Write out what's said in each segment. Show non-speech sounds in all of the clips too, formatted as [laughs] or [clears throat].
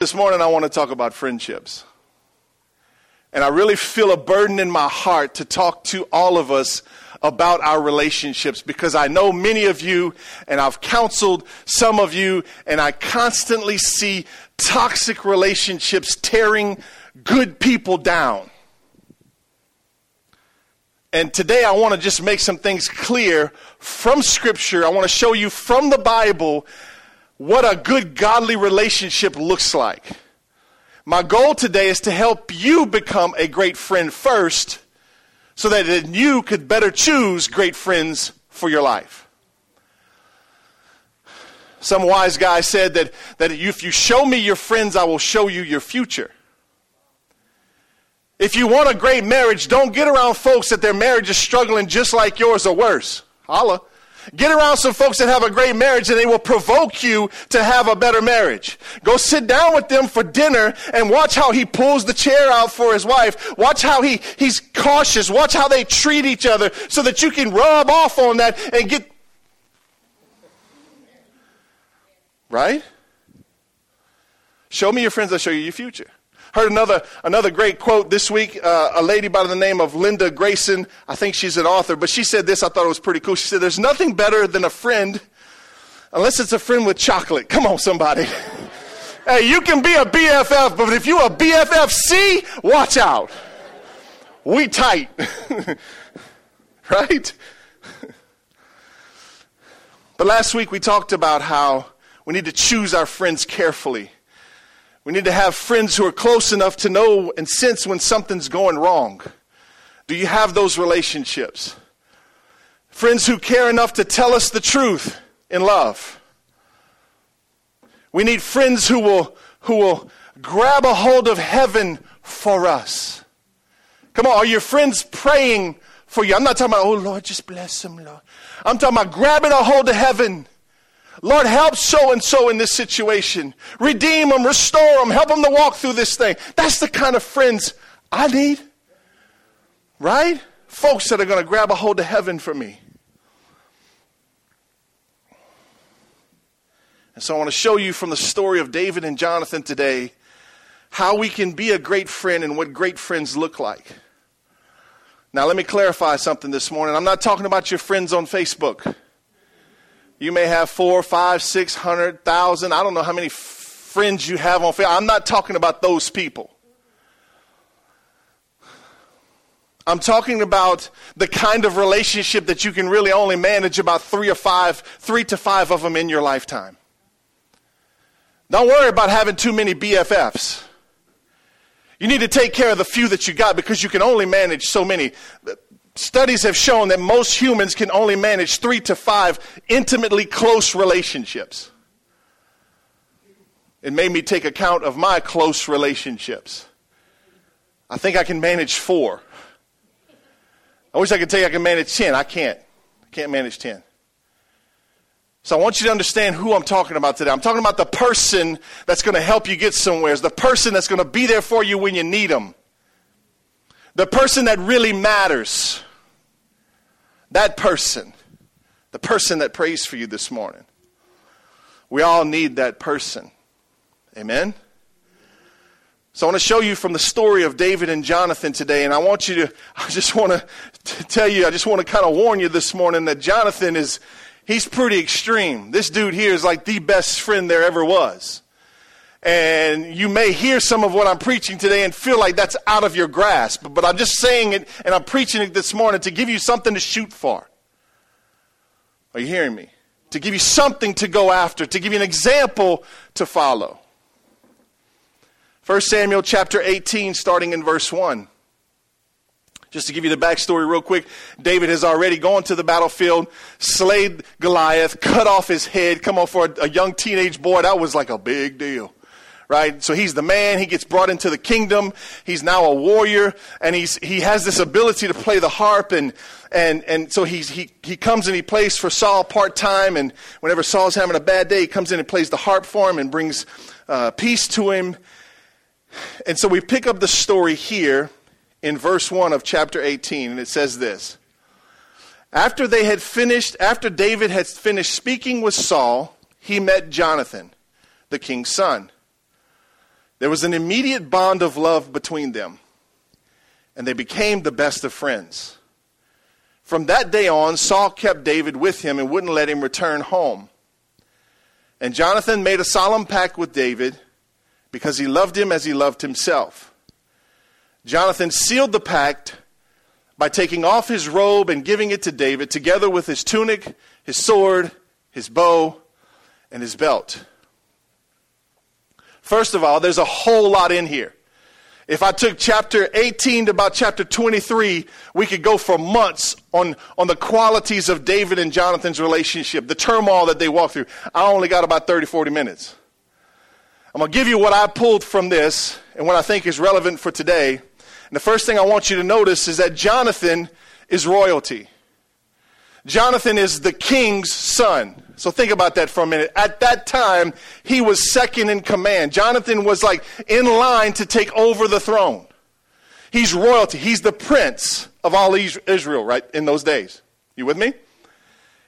This morning, I want to talk about friendships. And I really feel a burden in my heart to talk to all of us about our relationships because I know many of you and I've counseled some of you and I constantly see toxic relationships tearing good people down. And today I want to just make some things clear from Scripture. I want to show you from the Bible what a good godly relationship looks like. My goal today is to help you become a great friend first so that then you could better choose great friends for your life. Some wise guy said that, that if you show me your friends, I will show you your future. If you want a great marriage, don't get around folks that their marriage is struggling just like yours or worse. Holla. Get around some folks that have a great marriage and they will provoke you to have a better marriage. Go sit down with them for dinner and watch how he pulls the chair out for his wife. Watch how he, he's cautious. Watch how they treat each other so that you can rub off on that and get. Right? Show me your friends, I'll show you your future. Heard another, another great quote this week. Uh, a lady by the name of Linda Grayson. I think she's an author, but she said this. I thought it was pretty cool. She said, There's nothing better than a friend unless it's a friend with chocolate. Come on, somebody. [laughs] hey, you can be a BFF, but if you're a BFFC, watch out. We tight. [laughs] right? but last week we talked about how we need to choose our friends carefully. We need to have friends who are close enough to know and sense when something's going wrong. Do you have those relationships? Friends who care enough to tell us the truth in love. We need friends who will, who will grab a hold of heaven for us. Come on, are your friends praying for you? I'm not talking about, oh Lord, just bless them, Lord. I'm talking about grabbing a hold of heaven Lord, help so and so in this situation. Redeem them, restore them, help them to walk through this thing. That's the kind of friends I need. Right? Folks that are going to grab a hold of heaven for me. And so I want to show you from the story of David and Jonathan today how we can be a great friend and what great friends look like. Now, let me clarify something this morning. I'm not talking about your friends on Facebook. You may have four, five, six hundred thousand. I don't know how many friends you have on Facebook. I'm not talking about those people. I'm talking about the kind of relationship that you can really only manage about three or five, three to five of them in your lifetime. Don't worry about having too many BFFs. You need to take care of the few that you got because you can only manage so many. Studies have shown that most humans can only manage three to five intimately close relationships. It made me take account of my close relationships. I think I can manage four. I wish I could tell you I can manage 10. I can't. I can't manage 10. So I want you to understand who I'm talking about today. I'm talking about the person that's going to help you get somewhere, the person that's going to be there for you when you need them, the person that really matters. That person, the person that prays for you this morning. We all need that person. Amen? So I want to show you from the story of David and Jonathan today, and I want you to, I just want to tell you, I just want to kind of warn you this morning that Jonathan is, he's pretty extreme. This dude here is like the best friend there ever was. And you may hear some of what I'm preaching today and feel like that's out of your grasp. But I'm just saying it and I'm preaching it this morning to give you something to shoot for. Are you hearing me? To give you something to go after, to give you an example to follow. 1 Samuel chapter 18, starting in verse 1. Just to give you the backstory real quick, David has already gone to the battlefield, slayed Goliath, cut off his head. Come on, for a, a young teenage boy, that was like a big deal right? So he's the man. He gets brought into the kingdom. He's now a warrior, and he's he has this ability to play the harp, and and and so he's he he comes and he plays for Saul part time, and whenever Saul's having a bad day, he comes in and plays the harp for him and brings uh, peace to him. And so we pick up the story here in verse one of chapter eighteen, and it says this. After they had finished, after David had finished speaking with Saul, he met Jonathan, the king's son. There was an immediate bond of love between them, and they became the best of friends. From that day on, Saul kept David with him and wouldn't let him return home. And Jonathan made a solemn pact with David because he loved him as he loved himself. Jonathan sealed the pact by taking off his robe and giving it to David, together with his tunic, his sword, his bow, and his belt. First of all, there's a whole lot in here. If I took chapter 18 to about chapter 23, we could go for months on, on the qualities of David and Jonathan's relationship, the turmoil that they walked through. I only got about 30, 40 minutes. I'm going to give you what I pulled from this and what I think is relevant for today. And the first thing I want you to notice is that Jonathan is royalty. Jonathan is the king's son. So think about that for a minute. At that time, he was second in command. Jonathan was like in line to take over the throne. He's royalty. He's the prince of all Israel, right, in those days. You with me?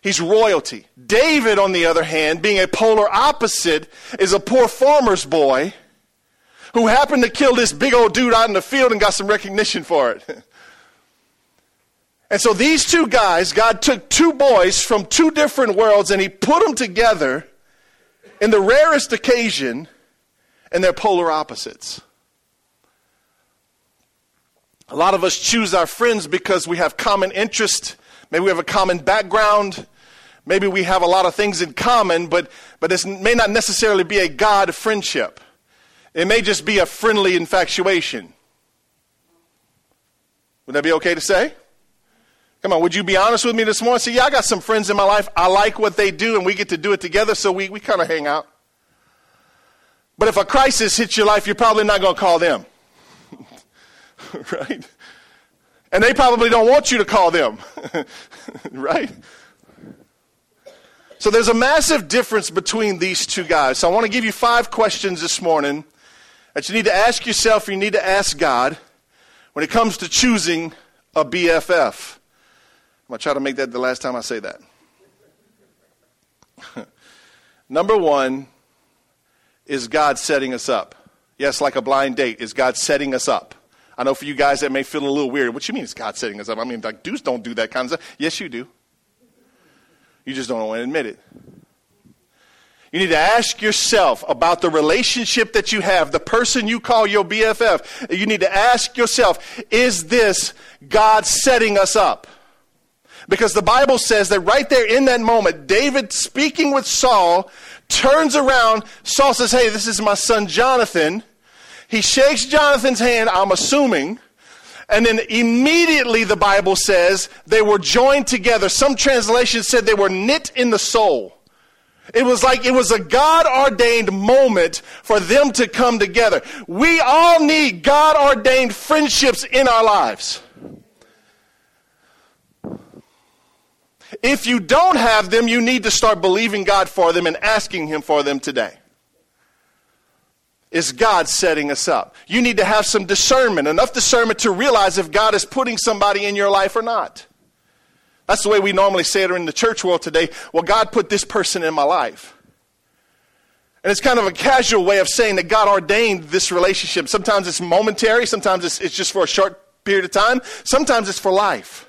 He's royalty. David, on the other hand, being a polar opposite, is a poor farmer's boy who happened to kill this big old dude out in the field and got some recognition for it. [laughs] And so these two guys, God took two boys from two different worlds and he put them together in the rarest occasion, and they're polar opposites. A lot of us choose our friends because we have common interest, maybe we have a common background, maybe we have a lot of things in common, but, but this may not necessarily be a God friendship. It may just be a friendly infatuation. Would that be okay to say? Come on, would you be honest with me this morning? Say, yeah, I got some friends in my life. I like what they do, and we get to do it together, so we, we kind of hang out. But if a crisis hits your life, you're probably not going to call them. [laughs] right? And they probably don't want you to call them. [laughs] right? So there's a massive difference between these two guys. So I want to give you five questions this morning that you need to ask yourself, you need to ask God when it comes to choosing a BFF. Going to try to make that the last time I say that. [laughs] Number one is God setting us up. Yes, like a blind date, is God setting us up. I know for you guys that may feel a little weird. What you mean is God setting us up? I mean, like dudes don't do that kind of stuff. Yes, you do. You just don't want to admit it. You need to ask yourself about the relationship that you have, the person you call your BFF. You need to ask yourself, is this God setting us up? Because the Bible says that right there in that moment, David speaking with Saul turns around. Saul says, Hey, this is my son Jonathan. He shakes Jonathan's hand, I'm assuming. And then immediately the Bible says they were joined together. Some translations said they were knit in the soul. It was like it was a God ordained moment for them to come together. We all need God ordained friendships in our lives. If you don't have them, you need to start believing God for them and asking Him for them today. Is God setting us up? You need to have some discernment, enough discernment to realize if God is putting somebody in your life or not. That's the way we normally say it in the church world today. Well, God put this person in my life. And it's kind of a casual way of saying that God ordained this relationship. Sometimes it's momentary, sometimes it's, it's just for a short period of time, sometimes it's for life.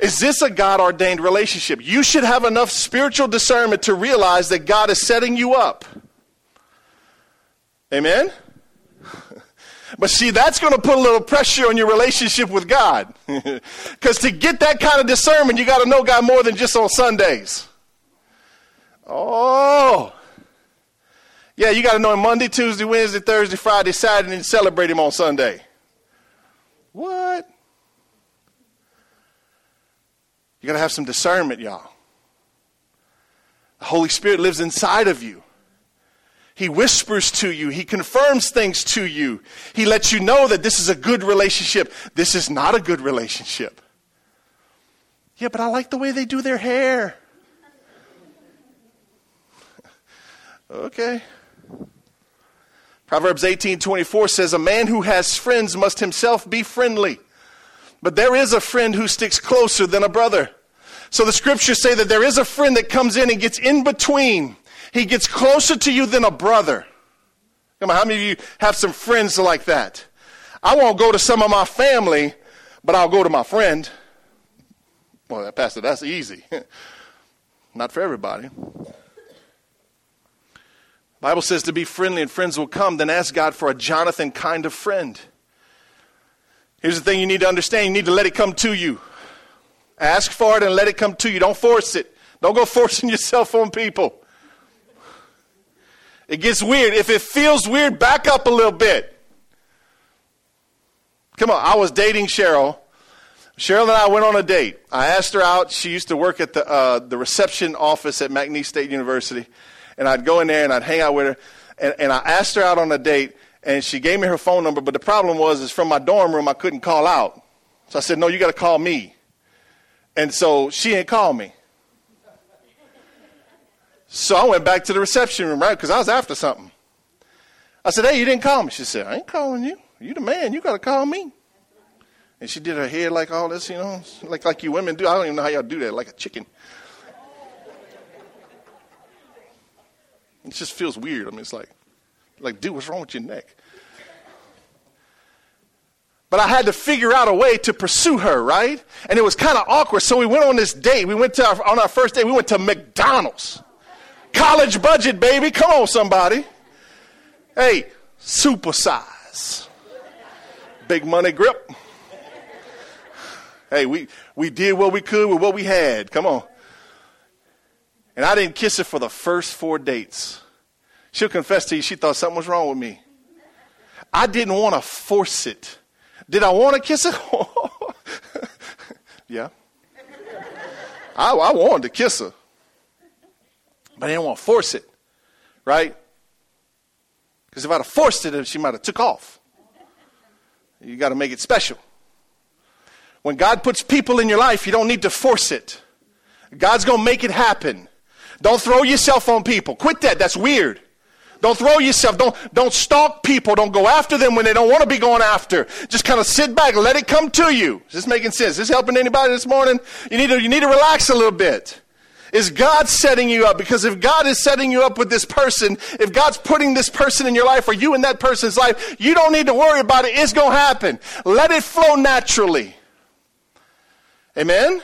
Is this a God ordained relationship? You should have enough spiritual discernment to realize that God is setting you up. Amen? [laughs] But see, that's going to put a little pressure on your relationship with God. [laughs] Because to get that kind of discernment, you got to know God more than just on Sundays. Oh. Yeah, you got to know Him Monday, Tuesday, Wednesday, Thursday, Friday, Saturday, and celebrate Him on Sunday. What? You got to have some discernment, y'all. The Holy Spirit lives inside of you. He whispers to you. He confirms things to you. He lets you know that this is a good relationship. This is not a good relationship. Yeah, but I like the way they do their hair. [laughs] okay. Proverbs 18:24 says a man who has friends must himself be friendly. But there is a friend who sticks closer than a brother. So the scriptures say that there is a friend that comes in and gets in between. He gets closer to you than a brother. Come on, how many of you have some friends like that? I won't go to some of my family, but I'll go to my friend. Well, Pastor, that's easy. [laughs] Not for everybody. Bible says to be friendly and friends will come. Then ask God for a Jonathan kind of friend. Here's the thing you need to understand. You need to let it come to you. Ask for it and let it come to you. Don't force it. Don't go [laughs] forcing yourself on people. It gets weird. If it feels weird, back up a little bit. Come on, I was dating Cheryl. Cheryl and I went on a date. I asked her out. She used to work at the, uh, the reception office at McNeese State University. And I'd go in there and I'd hang out with her. And, and I asked her out on a date, and she gave me her phone number. But the problem was, is from my dorm room, I couldn't call out. So I said, no, you got to call me. And so she ain't called me. So I went back to the reception room, right? Because I was after something. I said, hey, you didn't call me. She said, I ain't calling you. You the man. You got to call me. And she did her hair like all this, you know, like, like you women do. I don't even know how y'all do that, like a chicken. It just feels weird. I mean, it's like, like, dude, what's wrong with your neck? But I had to figure out a way to pursue her, right? And it was kind of awkward. So we went on this date. We went to our, on our first date. We went to McDonald's. College budget, baby. Come on, somebody. Hey, super size. Big money grip. Hey, we, we did what we could with what we had. Come on. And I didn't kiss her for the first four dates. She'll confess to you she thought something was wrong with me. I didn't want to force it. Did I want to kiss her? [laughs] yeah. I, I wanted to kiss her. But I didn't want to force it, right? Because if I'd have forced it, she might have took off. You got to make it special. When God puts people in your life, you don't need to force it. God's going to make it happen. Don't throw yourself on people. Quit that. That's weird. Don't throw yourself. Don't, don't stalk people. Don't go after them when they don't want to be going after. Just kind of sit back let it come to you. Is this making sense? Is this helping anybody this morning? You need to, you need to relax a little bit. Is God setting you up? Because if God is setting you up with this person, if God's putting this person in your life or you in that person's life, you don't need to worry about it. It's going to happen. Let it flow naturally. Amen?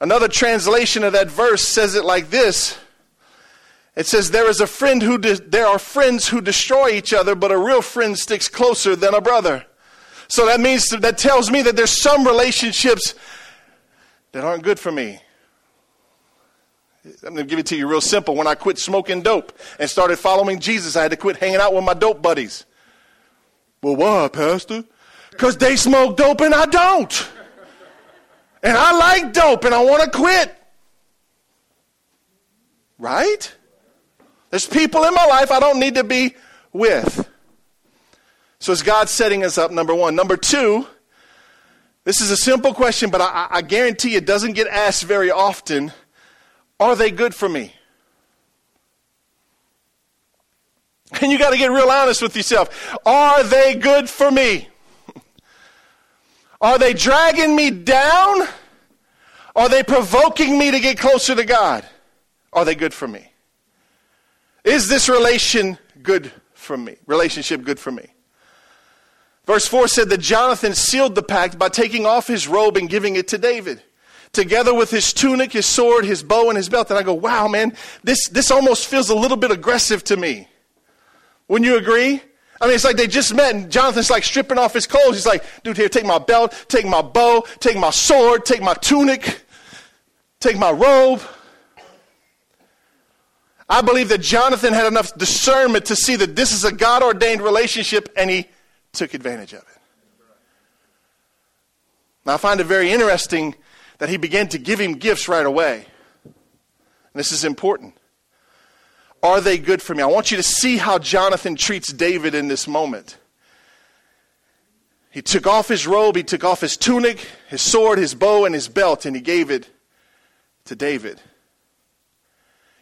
Another translation of that verse says it like this. It says, There is a friend who de- there are friends who destroy each other, but a real friend sticks closer than a brother. So that means that tells me that there's some relationships that aren't good for me. I'm going to give it to you real simple. When I quit smoking dope and started following Jesus, I had to quit hanging out with my dope buddies. Well, why, Pastor? Because they smoke dope and I don't. And I like dope and I want to quit. Right? There's people in my life I don't need to be with. So is God setting us up, number one. Number two, this is a simple question, but I, I guarantee it doesn't get asked very often. Are they good for me? And you got to get real honest with yourself. Are they good for me? [laughs] Are they dragging me down? Are they provoking me to get closer to God? Are they good for me? Is this relation good for me? Relationship good for me? Verse 4 said that Jonathan sealed the pact by taking off his robe and giving it to David together with his tunic, his sword, his bow, and his belt. And I go, wow, man, this, this almost feels a little bit aggressive to me. Wouldn't you agree? I mean, it's like they just met, and Jonathan's like stripping off his clothes. He's like, dude, here, take my belt, take my bow, take my sword, take my tunic, take my robe. I believe that Jonathan had enough discernment to see that this is a God ordained relationship, and he took advantage of it. Now, I find it very interesting that he began to give him gifts right away. And this is important. Are they good for me? I want you to see how Jonathan treats David in this moment. He took off his robe, he took off his tunic, his sword, his bow, and his belt, and he gave it to David.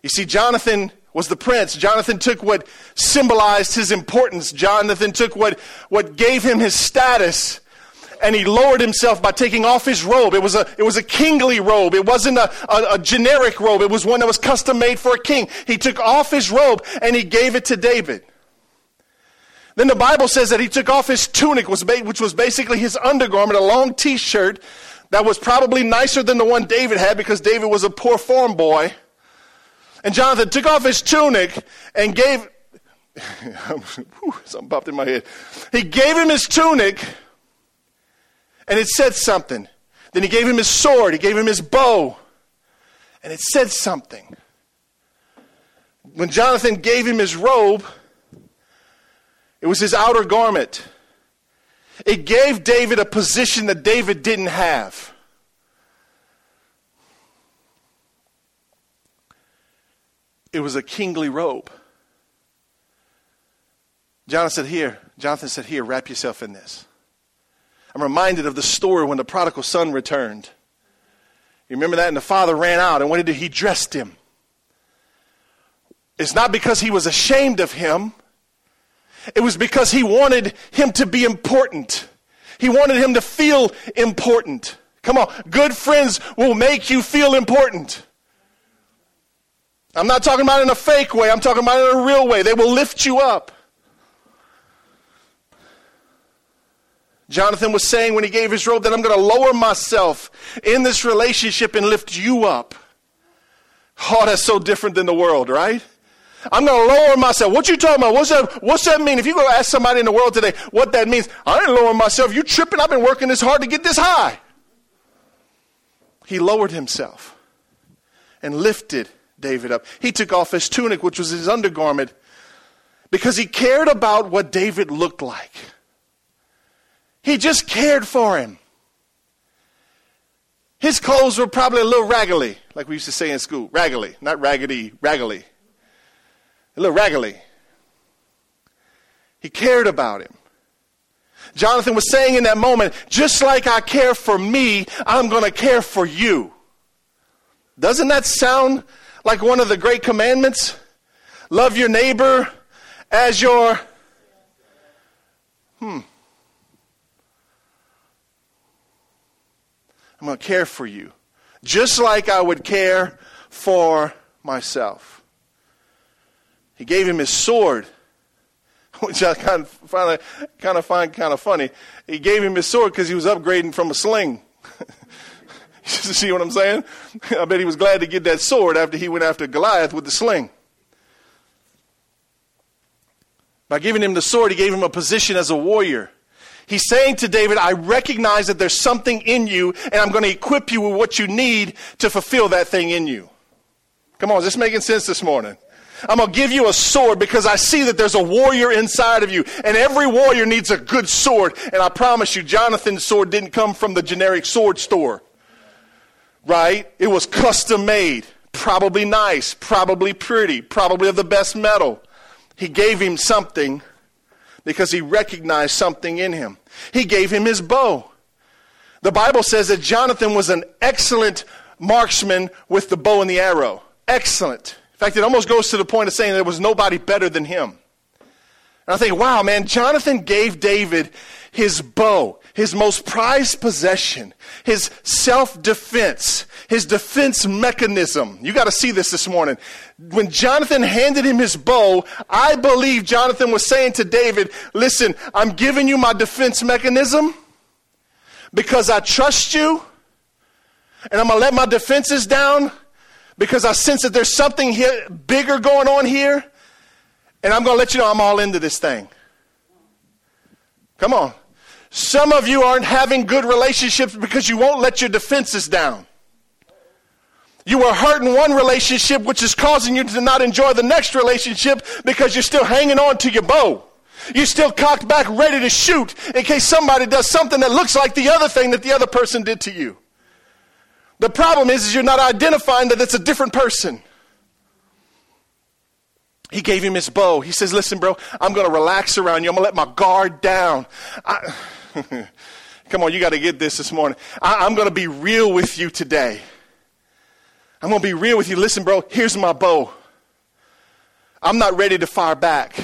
You see, Jonathan was the prince. Jonathan took what symbolized his importance. Jonathan took what, what gave him his status and he lowered himself by taking off his robe. It was a, it was a kingly robe. It wasn't a, a, a, generic robe. It was one that was custom made for a king. He took off his robe and he gave it to David. Then the Bible says that he took off his tunic, which was basically his undergarment, a long t shirt that was probably nicer than the one David had because David was a poor farm boy. And Jonathan took off his tunic and gave, [laughs] something popped in my head. He gave him his tunic and it said something. Then he gave him his sword, he gave him his bow, and it said something. When Jonathan gave him his robe, it was his outer garment. It gave David a position that David didn't have. It was a kingly robe. Jonathan said, Here, Jonathan said, Here, wrap yourself in this. I'm reminded of the story when the prodigal son returned. You remember that? And the father ran out, and what did he? He dressed him. It's not because he was ashamed of him, it was because he wanted him to be important. He wanted him to feel important. Come on, good friends will make you feel important. I'm not talking about in a fake way, I'm talking about in a real way. They will lift you up. Jonathan was saying when he gave his robe that I'm going to lower myself in this relationship and lift you up. Oh, that's so different than the world, right? I'm going to lower myself. What you talking about? What's that, what's that mean? If you go ask somebody in the world today what that means, I didn't myself. You tripping? I've been working this hard to get this high. He lowered himself and lifted David up. He took off his tunic, which was his undergarment, because he cared about what David looked like. He just cared for him. His clothes were probably a little raggedy, like we used to say in school. Raggedy, not raggedy, raggedy. A little raggedy. He cared about him. Jonathan was saying in that moment, just like I care for me, I'm going to care for you. Doesn't that sound like one of the great commandments? Love your neighbor as your. Hmm. I'm going to care for you. Just like I would care for myself. He gave him his sword, [laughs] which I kind of find, kind of, find kind of funny. He gave him his sword because he was upgrading from a sling. [laughs] see what I'm saying? [laughs] I bet he was glad to get that sword after he went after Goliath with the sling. By giving him the sword, he gave him a position as a warrior. He's saying to David, I recognize that there's something in you, and I'm going to equip you with what you need to fulfill that thing in you. Come on, is this making sense this morning? I'm going to give you a sword because I see that there's a warrior inside of you. And every warrior needs a good sword. And I promise you, Jonathan's sword didn't come from the generic sword store. Right? It was custom made. Probably nice. Probably pretty. Probably of the best metal. He gave him something because he recognized something in him. He gave him his bow. The Bible says that Jonathan was an excellent marksman with the bow and the arrow. Excellent. In fact, it almost goes to the point of saying there was nobody better than him. And I think, wow, man, Jonathan gave David his bow, his most prized possession, his self defense, his defense mechanism. You got to see this this morning. When Jonathan handed him his bow, I believe Jonathan was saying to David, listen, I'm giving you my defense mechanism because I trust you and I'm going to let my defenses down because I sense that there's something here, bigger going on here and I'm going to let you know I'm all into this thing. Come on. Some of you aren't having good relationships because you won't let your defenses down. You are hurt in one relationship, which is causing you to not enjoy the next relationship because you're still hanging on to your bow. You're still cocked back, ready to shoot in case somebody does something that looks like the other thing that the other person did to you. The problem is, is you're not identifying that it's a different person. He gave him his bow. He says, Listen, bro, I'm going to relax around you. I'm going to let my guard down. I, [laughs] come on, you got to get this this morning. I, I'm going to be real with you today. I'm going to be real with you. Listen, bro, here's my bow. I'm not ready to fire back.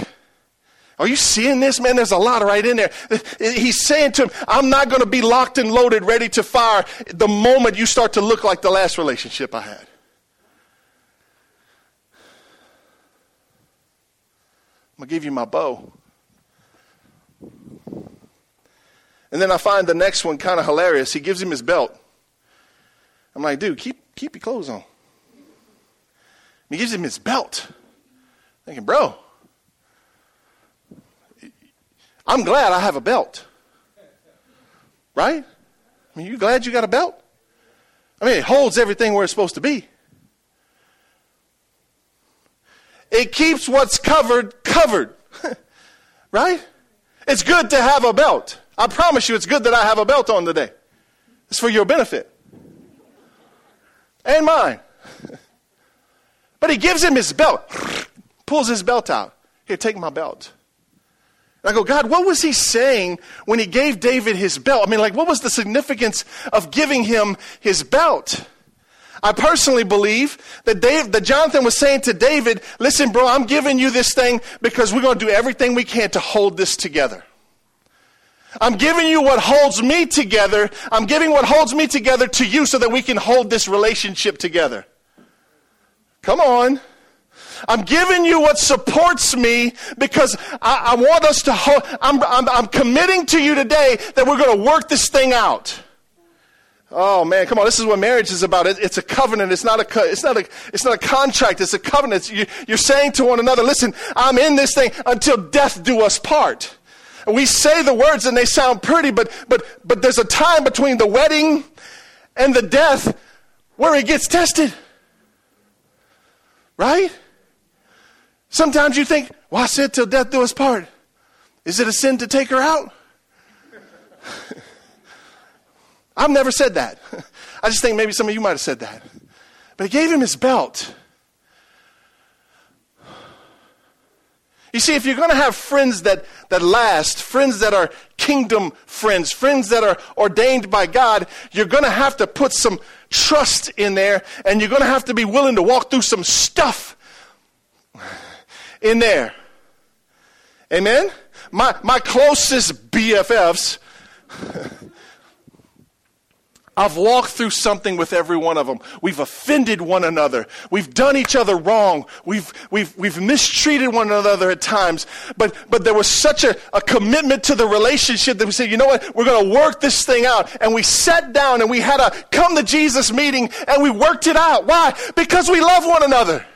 Are you seeing this, man? There's a lot right in there. He's saying to him, I'm not going to be locked and loaded, ready to fire the moment you start to look like the last relationship I had. I'm going to give you my bow. And then I find the next one kind of hilarious. He gives him his belt. I'm like, dude, keep, keep your clothes on. He gives him his belt. Thinking, bro, I'm glad I have a belt. Right? I mean, you glad you got a belt? I mean, it holds everything where it's supposed to be. It keeps what's covered covered. [laughs] right? It's good to have a belt. I promise you, it's good that I have a belt on today. It's for your benefit and mine. [laughs] but he gives him his belt, [laughs] pulls his belt out. Here, take my belt. And I go, God, what was he saying when he gave David his belt? I mean, like, what was the significance of giving him his belt? I personally believe that, Dave, that Jonathan was saying to David, listen, bro, I'm giving you this thing because we're going to do everything we can to hold this together. I'm giving you what holds me together. I'm giving what holds me together to you so that we can hold this relationship together. Come on. I'm giving you what supports me because I, I want us to hold, I'm, I'm, I'm committing to you today that we're going to work this thing out. Oh man, come on! This is what marriage is about. It, it's a covenant. It's not a. It's not a. It's not a contract. It's a covenant. You, you're saying to one another, "Listen, I'm in this thing until death do us part." We say the words and they sound pretty, but but but there's a time between the wedding and the death where it gets tested. Right? Sometimes you think, well, said till death do us part. Is it a sin to take her out? [laughs] I've never said that. [laughs] I just think maybe some of you might have said that. But he gave him his belt. You see, if you're going to have friends that, that last, friends that are kingdom friends, friends that are ordained by God, you're going to have to put some trust in there and you're going to have to be willing to walk through some stuff in there. Amen? My, my closest BFFs, [laughs] I've walked through something with every one of them. We've offended one another. We've done each other wrong. We've, we've, we've mistreated one another at times. But, but there was such a, a commitment to the relationship that we said, you know what? We're going to work this thing out. And we sat down and we had a come to Jesus meeting and we worked it out. Why? Because we love one another.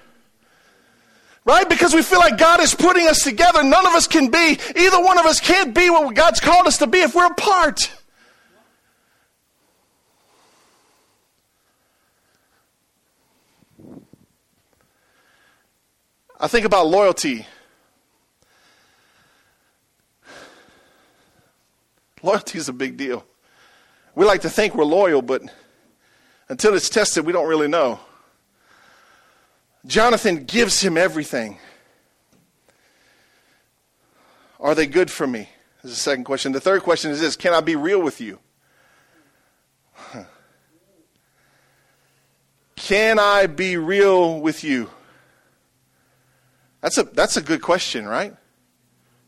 Right? Because we feel like God is putting us together. None of us can be, either one of us can't be what God's called us to be if we're apart. I think about loyalty. Loyalty is a big deal. We like to think we're loyal, but until it's tested, we don't really know. Jonathan gives him everything. Are they good for me? Is the second question. The third question is this Can I be real with you? Can I be real with you? That's a, that's a good question, right?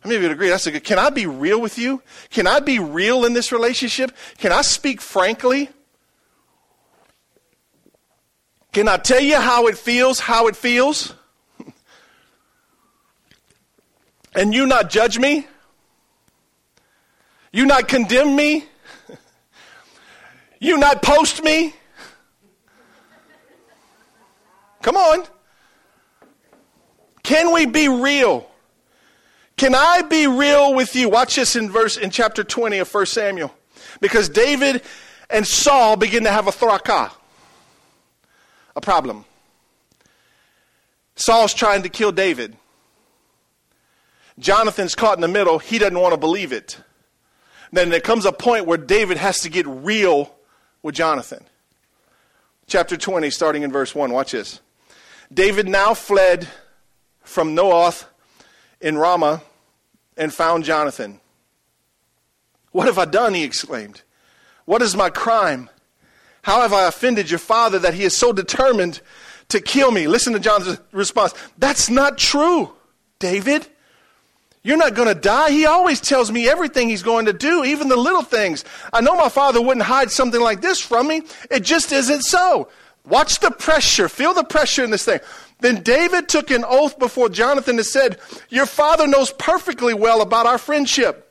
How many of you would agree? That's a good. Can I be real with you? Can I be real in this relationship? Can I speak frankly? Can I tell you how it feels, how it feels? [laughs] and you not judge me? You not condemn me? [laughs] you not post me? Come on. Can we be real? Can I be real with you? Watch this in verse in chapter 20 of 1 Samuel. Because David and Saul begin to have a thraka a problem. Saul's trying to kill David. Jonathan's caught in the middle. He doesn't want to believe it. Then there comes a point where David has to get real with Jonathan. Chapter 20, starting in verse 1. Watch this. David now fled from Naioth in Ramah and found Jonathan. What have I done? He exclaimed. What is my crime? How have I offended your father that he is so determined to kill me? Listen to John's response. That's not true, David. You're not going to die. He always tells me everything he's going to do, even the little things. I know my father wouldn't hide something like this from me. It just isn't so. Watch the pressure. Feel the pressure in this thing. Then David took an oath before Jonathan and said, Your father knows perfectly well about our friendship.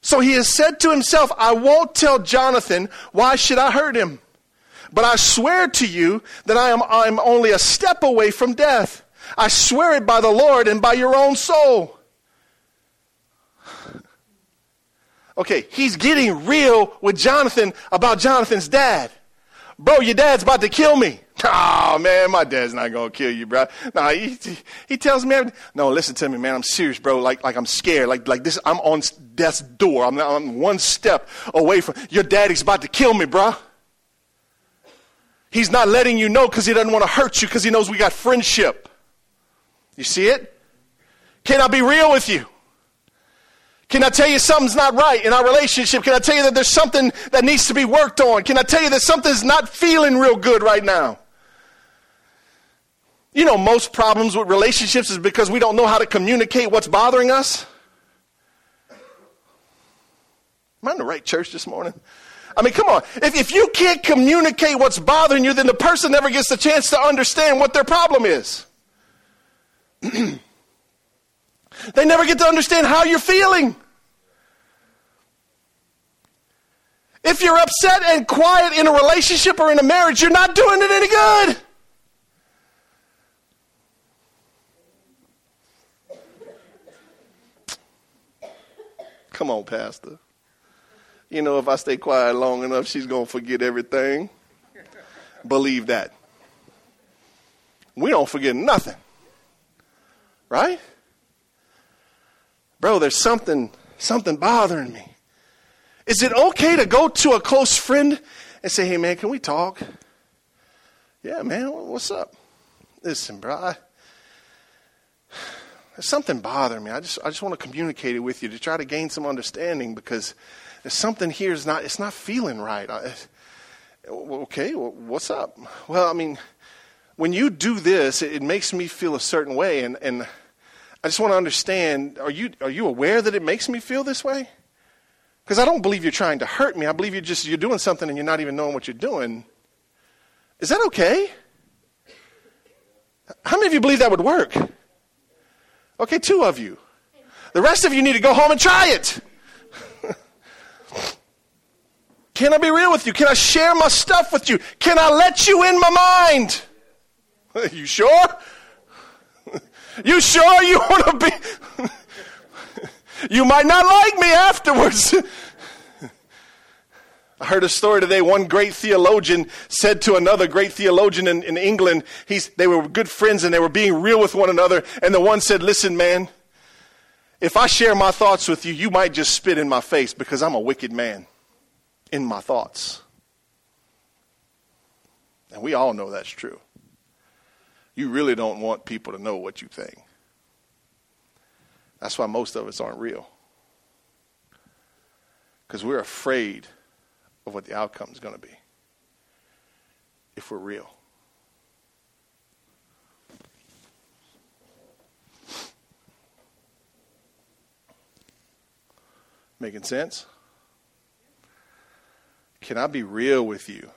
So he has said to himself, I won't tell Jonathan. Why should I hurt him? But I swear to you that I am I'm only a step away from death. I swear it by the Lord and by your own soul. Okay, he's getting real with Jonathan about Jonathan's dad. Bro, your dad's about to kill me. [laughs] Oh man, my dad's not gonna kill you, bro. No, he, he tells me everything. No, listen to me, man. I'm serious, bro. Like, like I'm scared. Like, like this. I'm on death's door. I'm, I'm one step away from your daddy's about to kill me, bro. He's not letting you know because he doesn't want to hurt you because he knows we got friendship. You see it? Can I be real with you? Can I tell you something's not right in our relationship? Can I tell you that there's something that needs to be worked on? Can I tell you that something's not feeling real good right now? You know, most problems with relationships is because we don't know how to communicate what's bothering us. Am I in the right church this morning? I mean, come on. If, if you can't communicate what's bothering you, then the person never gets the chance to understand what their problem is. [clears throat] they never get to understand how you're feeling. If you're upset and quiet in a relationship or in a marriage, you're not doing it any good. Come on, Pastor. You know, if I stay quiet long enough, she's going to forget everything. Believe that. We don't forget nothing. Right? Bro, there's something something bothering me. Is it okay to go to a close friend and say, "Hey man, can we talk?" Yeah, man, what's up? Listen, bro, I, there's something bothering me. I just I just want to communicate it with you to try to gain some understanding because there's something here is not it's not feeling right. I, okay, well, what's up? Well, I mean, when you do this, it, it makes me feel a certain way, and and I just want to understand. Are you are you aware that it makes me feel this way? Because I don't believe you're trying to hurt me. I believe you're just you're doing something and you're not even knowing what you're doing. Is that okay? How many of you believe that would work? Okay, two of you. The rest of you need to go home and try it. [laughs] Can I be real with you? Can I share my stuff with you? Can I let you in my mind? [laughs] [laughs] You sure? You sure you want to be? You might not like me afterwards. [laughs] I heard a story today. One great theologian said to another great theologian in, in England, he's, they were good friends and they were being real with one another. And the one said, Listen, man, if I share my thoughts with you, you might just spit in my face because I'm a wicked man in my thoughts. And we all know that's true. You really don't want people to know what you think. That's why most of us aren't real. Because we're afraid of what the outcome is going to be if we're real. Making sense? Can I be real with you?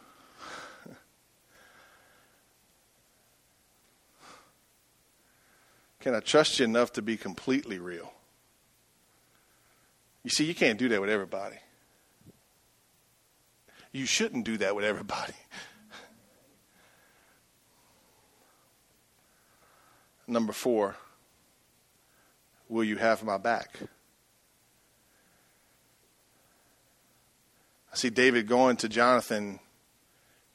Can I trust you enough to be completely real? You see, you can't do that with everybody. You shouldn't do that with everybody. [laughs] Number four, will you have my back? I see David going to Jonathan,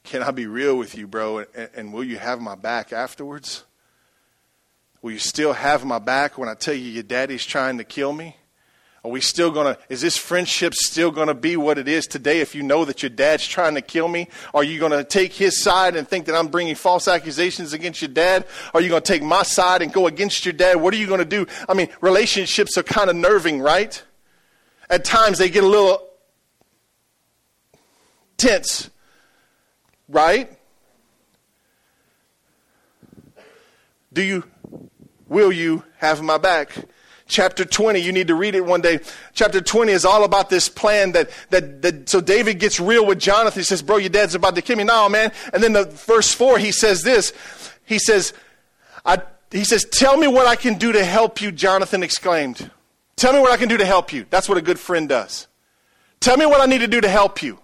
Can I be real with you, bro? And, and will you have my back afterwards? Will you still have my back when I tell you your daddy's trying to kill me? Are we still going to, is this friendship still going to be what it is today if you know that your dad's trying to kill me? Are you going to take his side and think that I'm bringing false accusations against your dad? Are you going to take my side and go against your dad? What are you going to do? I mean, relationships are kind of nerving, right? At times they get a little tense, right? Do you, will you have my back? chapter 20 you need to read it one day. Chapter 20 is all about this plan that, that, that so david gets real with jonathan. He says bro your dad's about to kill me. Now man. And then the verse 4 he says this. He says I, he says tell me what i can do to help you jonathan exclaimed. Tell me what i can do to help you. That's what a good friend does. Tell me what i need to do to help you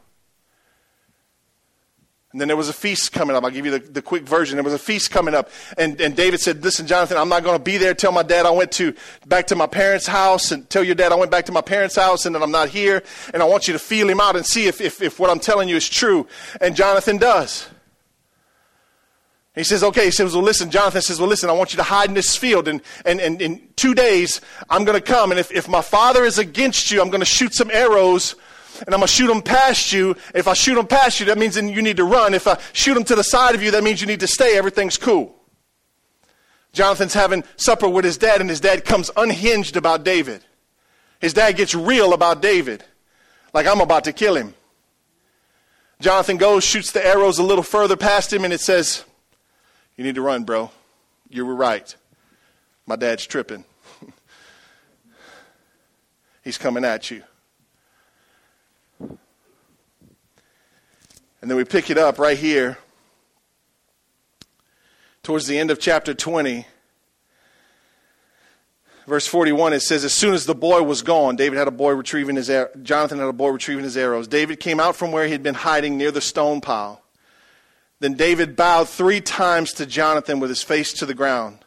and then there was a feast coming up. I'll give you the, the quick version. There was a feast coming up. And, and David said, Listen, Jonathan, I'm not going to be there. Tell my dad I went to back to my parents' house and tell your dad I went back to my parents' house and that I'm not here. And I want you to feel him out and see if, if, if what I'm telling you is true. And Jonathan does. He says, okay, he says, well, listen, Jonathan says, well, listen, I want you to hide in this field. And, and, and in two days, I'm going to come. And if, if my father is against you, I'm going to shoot some arrows and I'm going to shoot them past you. If I shoot them past you, that means then you need to run. If I shoot them to the side of you, that means you need to stay. Everything's cool. Jonathan's having supper with his dad, and his dad comes unhinged about David. His dad gets real about David, like I'm about to kill him. Jonathan goes, shoots the arrows a little further past him, and it says, You need to run, bro. You were right. My dad's tripping. [laughs] He's coming at you. And then we pick it up right here towards the end of chapter 20. Verse 41, it says, As soon as the boy was gone, David had a boy retrieving his, Jonathan had a boy retrieving his arrows. David came out from where he had been hiding near the stone pile. Then David bowed three times to Jonathan with his face to the ground.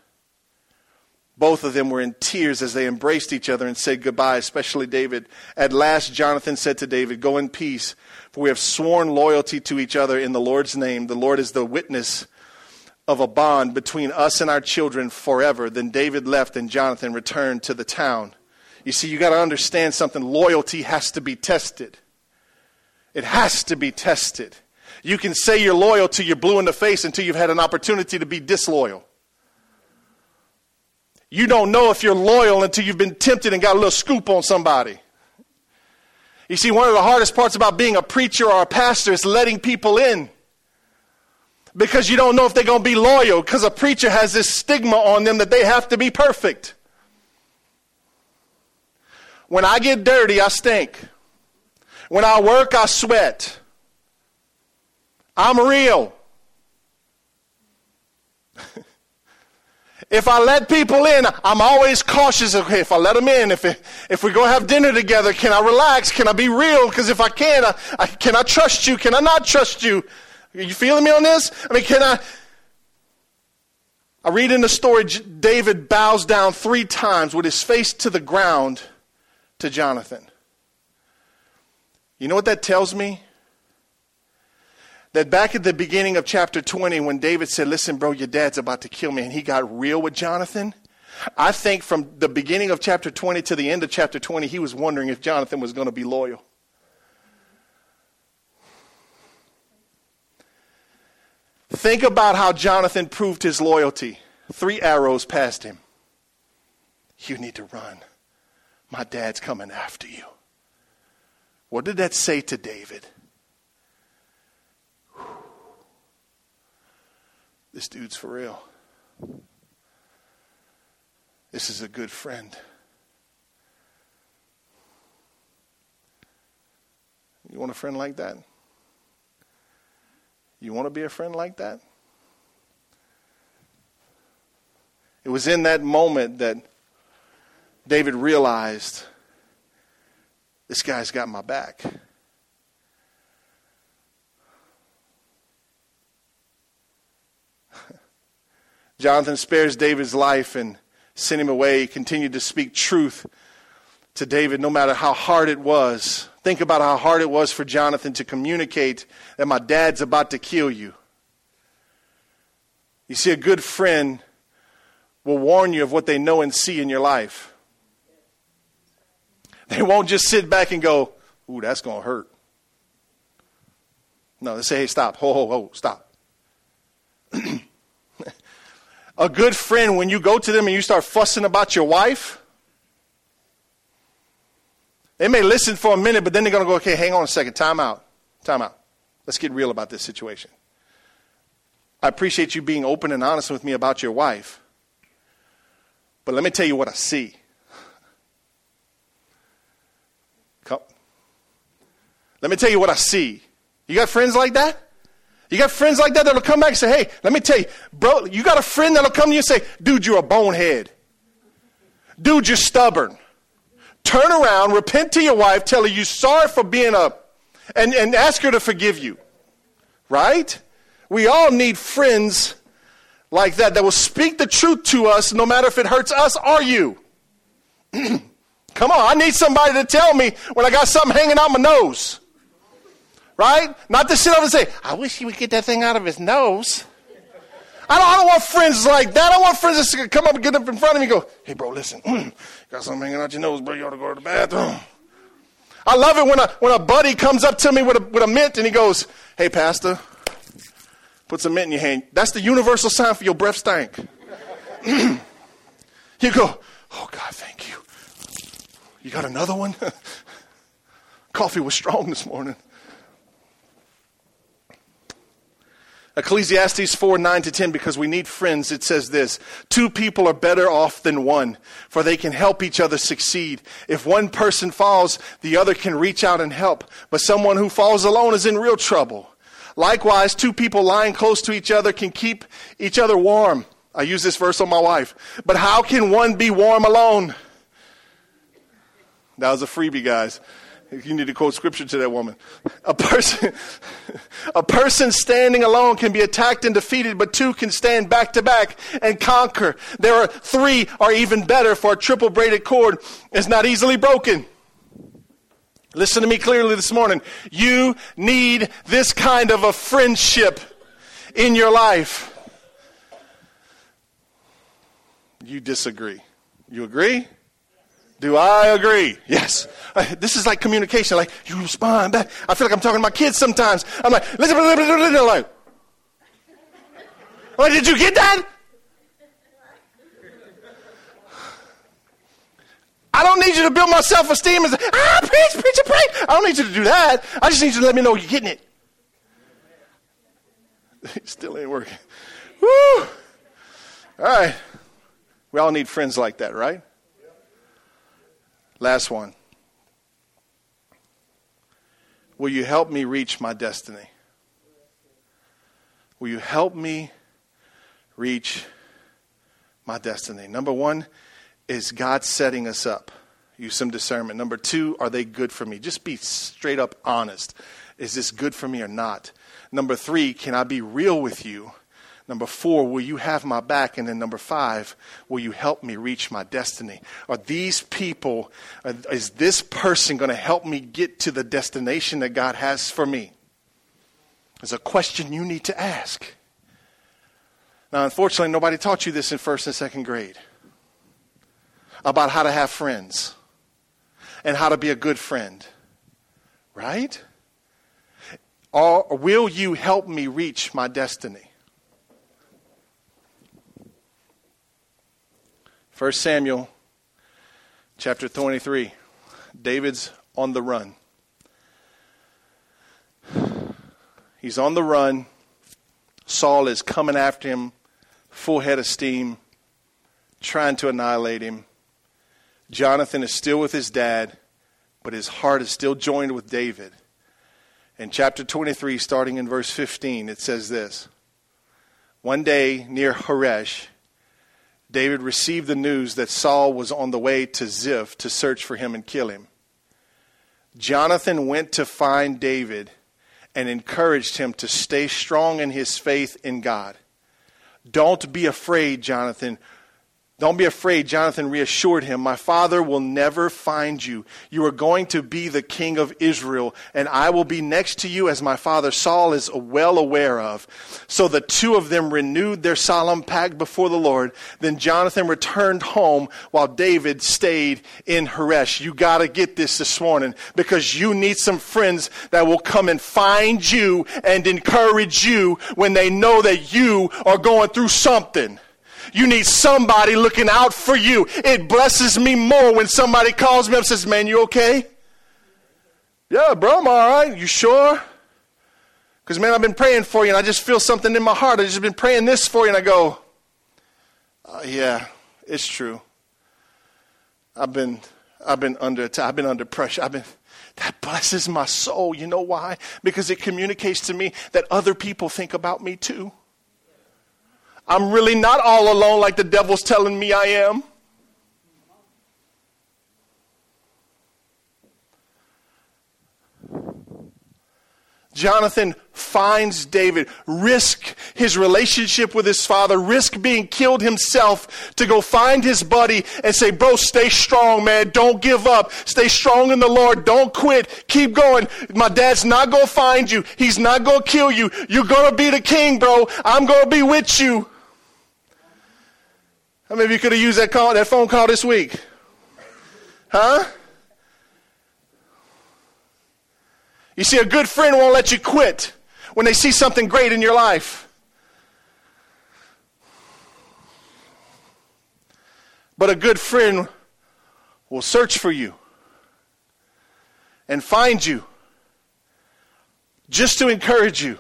Both of them were in tears as they embraced each other and said goodbye, especially David. At last, Jonathan said to David, Go in peace, for we have sworn loyalty to each other in the Lord's name. The Lord is the witness of a bond between us and our children forever. Then David left and Jonathan returned to the town. You see, you got to understand something. Loyalty has to be tested. It has to be tested. You can say you're loyal till you're blue in the face until you've had an opportunity to be disloyal. You don't know if you're loyal until you've been tempted and got a little scoop on somebody. You see, one of the hardest parts about being a preacher or a pastor is letting people in. Because you don't know if they're going to be loyal, because a preacher has this stigma on them that they have to be perfect. When I get dirty, I stink. When I work, I sweat. I'm real. [laughs] if I let people in, I'm always cautious. Okay, if I let them in, if, it, if we go have dinner together, can I relax? Can I be real? Because if I can't, I, I, can I trust you? Can I not trust you? Are you feeling me on this? I mean, can I? I read in the story, David bows down three times with his face to the ground to Jonathan. You know what that tells me? That back at the beginning of chapter 20, when David said, Listen, bro, your dad's about to kill me, and he got real with Jonathan, I think from the beginning of chapter 20 to the end of chapter 20, he was wondering if Jonathan was going to be loyal. Think about how Jonathan proved his loyalty. Three arrows past him. You need to run. My dad's coming after you. What did that say to David? This dude's for real. This is a good friend. You want a friend like that? You want to be a friend like that? It was in that moment that David realized this guy's got my back. Jonathan spares David's life and sent him away. He continued to speak truth to David no matter how hard it was. Think about how hard it was for Jonathan to communicate that my dad's about to kill you. You see, a good friend will warn you of what they know and see in your life. They won't just sit back and go, Ooh, that's going to hurt. No, they say, Hey, stop. Ho, ho, ho, stop. [clears throat] A good friend, when you go to them and you start fussing about your wife, they may listen for a minute, but then they're going to go, okay, hang on a second, time out, time out. Let's get real about this situation. I appreciate you being open and honest with me about your wife, but let me tell you what I see. Come. Let me tell you what I see. You got friends like that? You got friends like that that'll come back and say, hey, let me tell you, bro, you got a friend that'll come to you and say, dude, you're a bonehead. Dude, you're stubborn. Turn around, repent to your wife, tell her you're sorry for being a, and, and ask her to forgive you. Right? We all need friends like that that will speak the truth to us no matter if it hurts us or you. [clears throat] Come on, I need somebody to tell me when I got something hanging out my nose. Right? Not to sit up and say, I wish he would get that thing out of his nose. I don't, I don't want friends like that. I don't want friends that come up and get up in front of me and go, hey, bro, listen, mm, got something hanging out your nose, bro. You ought to go to the bathroom. I love it when a, when a buddy comes up to me with a, with a mint and he goes, hey, pastor, put some mint in your hand. That's the universal sign for your breath stank. [clears throat] you go, oh, God, thank you. You got another one? [laughs] Coffee was strong this morning. Ecclesiastes 4 9 to 10, because we need friends, it says this Two people are better off than one, for they can help each other succeed. If one person falls, the other can reach out and help, but someone who falls alone is in real trouble. Likewise, two people lying close to each other can keep each other warm. I use this verse on my wife. But how can one be warm alone? That was a freebie, guys. You need to quote scripture to that woman. A person, a person standing alone can be attacked and defeated, but two can stand back to back and conquer. There are three are even better, for a triple braided cord is not easily broken. Listen to me clearly this morning. You need this kind of a friendship in your life. You disagree. You agree? Do I agree? Yes. Uh, this is like communication. Like you respond back. I feel like I'm talking to my kids sometimes. I'm like, listen, listen, listen. Like, did you get that? I don't need you to build my self esteem say, ah, preach, preach, pray. I don't need you to do that. I just need you to let me know you're getting it. [laughs] It still ain't working. Woo! All right. We all need friends like that, right? Last one. Will you help me reach my destiny? Will you help me reach my destiny? Number one is God setting us up. Use some discernment. Number two, are they good for me? Just be straight up honest. Is this good for me or not? Number three, can I be real with you? Number four, will you have my back? And then number five, will you help me reach my destiny? Are these people, uh, is this person going to help me get to the destination that God has for me? Is a question you need to ask. Now, unfortunately, nobody taught you this in first and second grade about how to have friends and how to be a good friend. Right? Or will you help me reach my destiny? 1 Samuel chapter 23. David's on the run. He's on the run. Saul is coming after him, full head of steam, trying to annihilate him. Jonathan is still with his dad, but his heart is still joined with David. In chapter 23, starting in verse 15, it says this One day near Horesh, David received the news that Saul was on the way to Ziph to search for him and kill him. Jonathan went to find David and encouraged him to stay strong in his faith in God. Don't be afraid, Jonathan. Don't be afraid, Jonathan reassured him. My father will never find you. You are going to be the king of Israel, and I will be next to you as my father Saul is well aware of. So the two of them renewed their solemn pact before the Lord. Then Jonathan returned home while David stayed in Horesh. You got to get this this morning because you need some friends that will come and find you and encourage you when they know that you are going through something. You need somebody looking out for you. It blesses me more when somebody calls me up and says, Man, you okay? Yeah, bro, I'm all right. You sure? Because, man, I've been praying for you and I just feel something in my heart. I've just been praying this for you. And I go, uh, Yeah, it's true. I've been, I've been under attack. I've been under pressure. I've been, that blesses my soul. You know why? Because it communicates to me that other people think about me too. I'm really not all alone like the devil's telling me I am. Jonathan finds David, risk his relationship with his father, risk being killed himself to go find his buddy and say, Bro, stay strong, man. Don't give up. Stay strong in the Lord. Don't quit. Keep going. My dad's not going to find you. He's not going to kill you. You're going to be the king, bro. I'm going to be with you. How many of you could have used that call, that phone call this week? Huh? You see, a good friend won't let you quit when they see something great in your life. But a good friend will search for you and find you just to encourage you.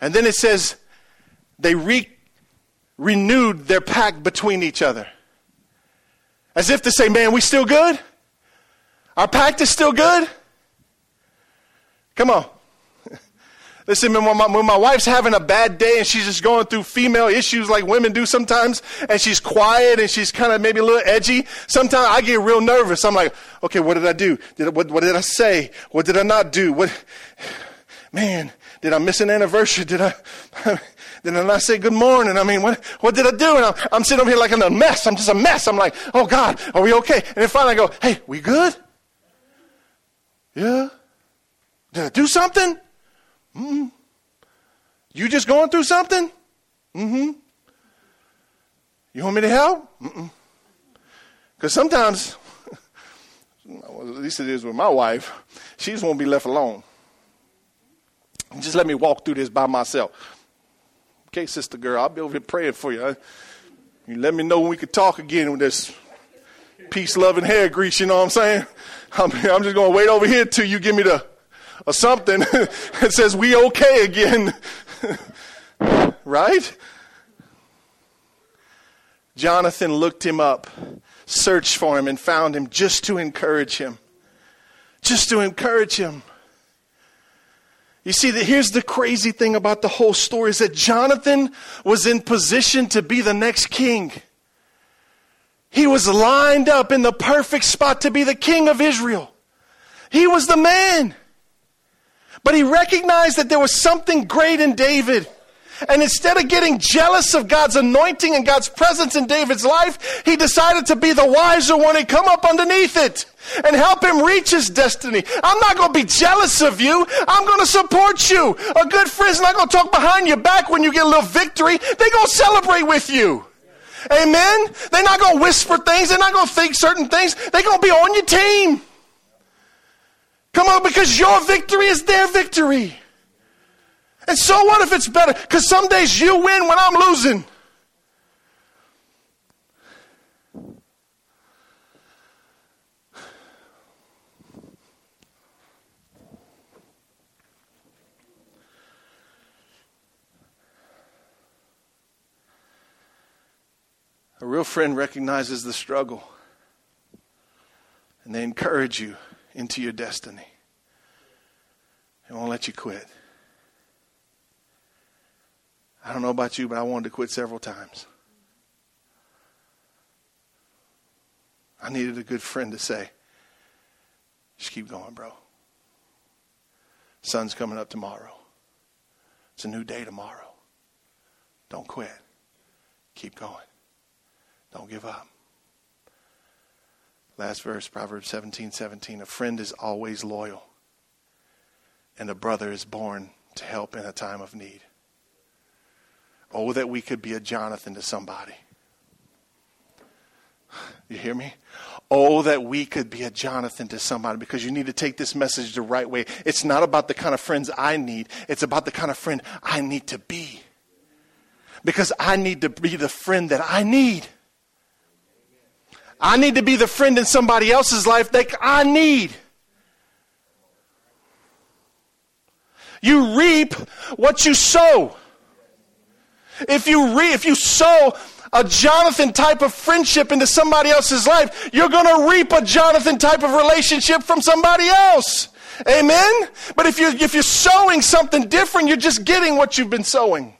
And then it says they re- renewed their pact between each other. As if to say, man, we still good? Our pact is still good? Come on. [laughs] Listen, when my, when my wife's having a bad day and she's just going through female issues like women do sometimes, and she's quiet and she's kind of maybe a little edgy, sometimes I get real nervous. I'm like, okay, what did I do? Did, what, what did I say? What did I not do? What, [sighs] man, did I miss an anniversary? Did I, [laughs] did I say good morning? I mean, what, what did I do? And I'm, I'm sitting over here like in a mess. I'm just a mess. I'm like, oh God, are we okay? And then finally I go, hey, we good? Yeah. Did I do something? Mm-hmm. You just going through something? Mm-hmm. You want me to help? Because sometimes, [laughs] well, at least it is with my wife, she just won't be left alone. Just let me walk through this by myself. Okay, sister girl, I'll be over here praying for you. You let me know when we can talk again with this peace, love, and hair grease, you know what I'm saying? I'm, I'm just going to wait over here till you give me the or something [laughs] that says we okay again. [laughs] right? Jonathan looked him up, searched for him, and found him just to encourage him. Just to encourage him. You see, that here's the crazy thing about the whole story is that Jonathan was in position to be the next king. He was lined up in the perfect spot to be the king of Israel. He was the man. But he recognized that there was something great in David. And instead of getting jealous of God's anointing and God's presence in David's life, he decided to be the wiser one and come up underneath it and help him reach his destiny. I'm not going to be jealous of you. I'm going to support you. A good friend's not going to talk behind your back when you get a little victory. They're going to celebrate with you. Amen? They're not going to whisper things. They're not going to think certain things. They're going to be on your team. Come on, because your victory is their victory. And so what if it's better? Because some days you win when I'm losing. A real friend recognizes the struggle and they encourage you into your destiny. It won't let you quit. I don't know about you, but I wanted to quit several times. I needed a good friend to say, just keep going, bro. Sun's coming up tomorrow. It's a new day tomorrow. Don't quit. Keep going. Don't give up. Last verse, Proverbs 17 17. A friend is always loyal, and a brother is born to help in a time of need. Oh, that we could be a Jonathan to somebody. You hear me? Oh, that we could be a Jonathan to somebody because you need to take this message the right way. It's not about the kind of friends I need, it's about the kind of friend I need to be. Because I need to be the friend that I need. I need to be the friend in somebody else's life that I need. You reap what you sow. If you re- if you sow a Jonathan type of friendship into somebody else's life, you're going to reap a Jonathan type of relationship from somebody else. Amen? But if you're, if you're sowing something different, you're just getting what you've been sowing.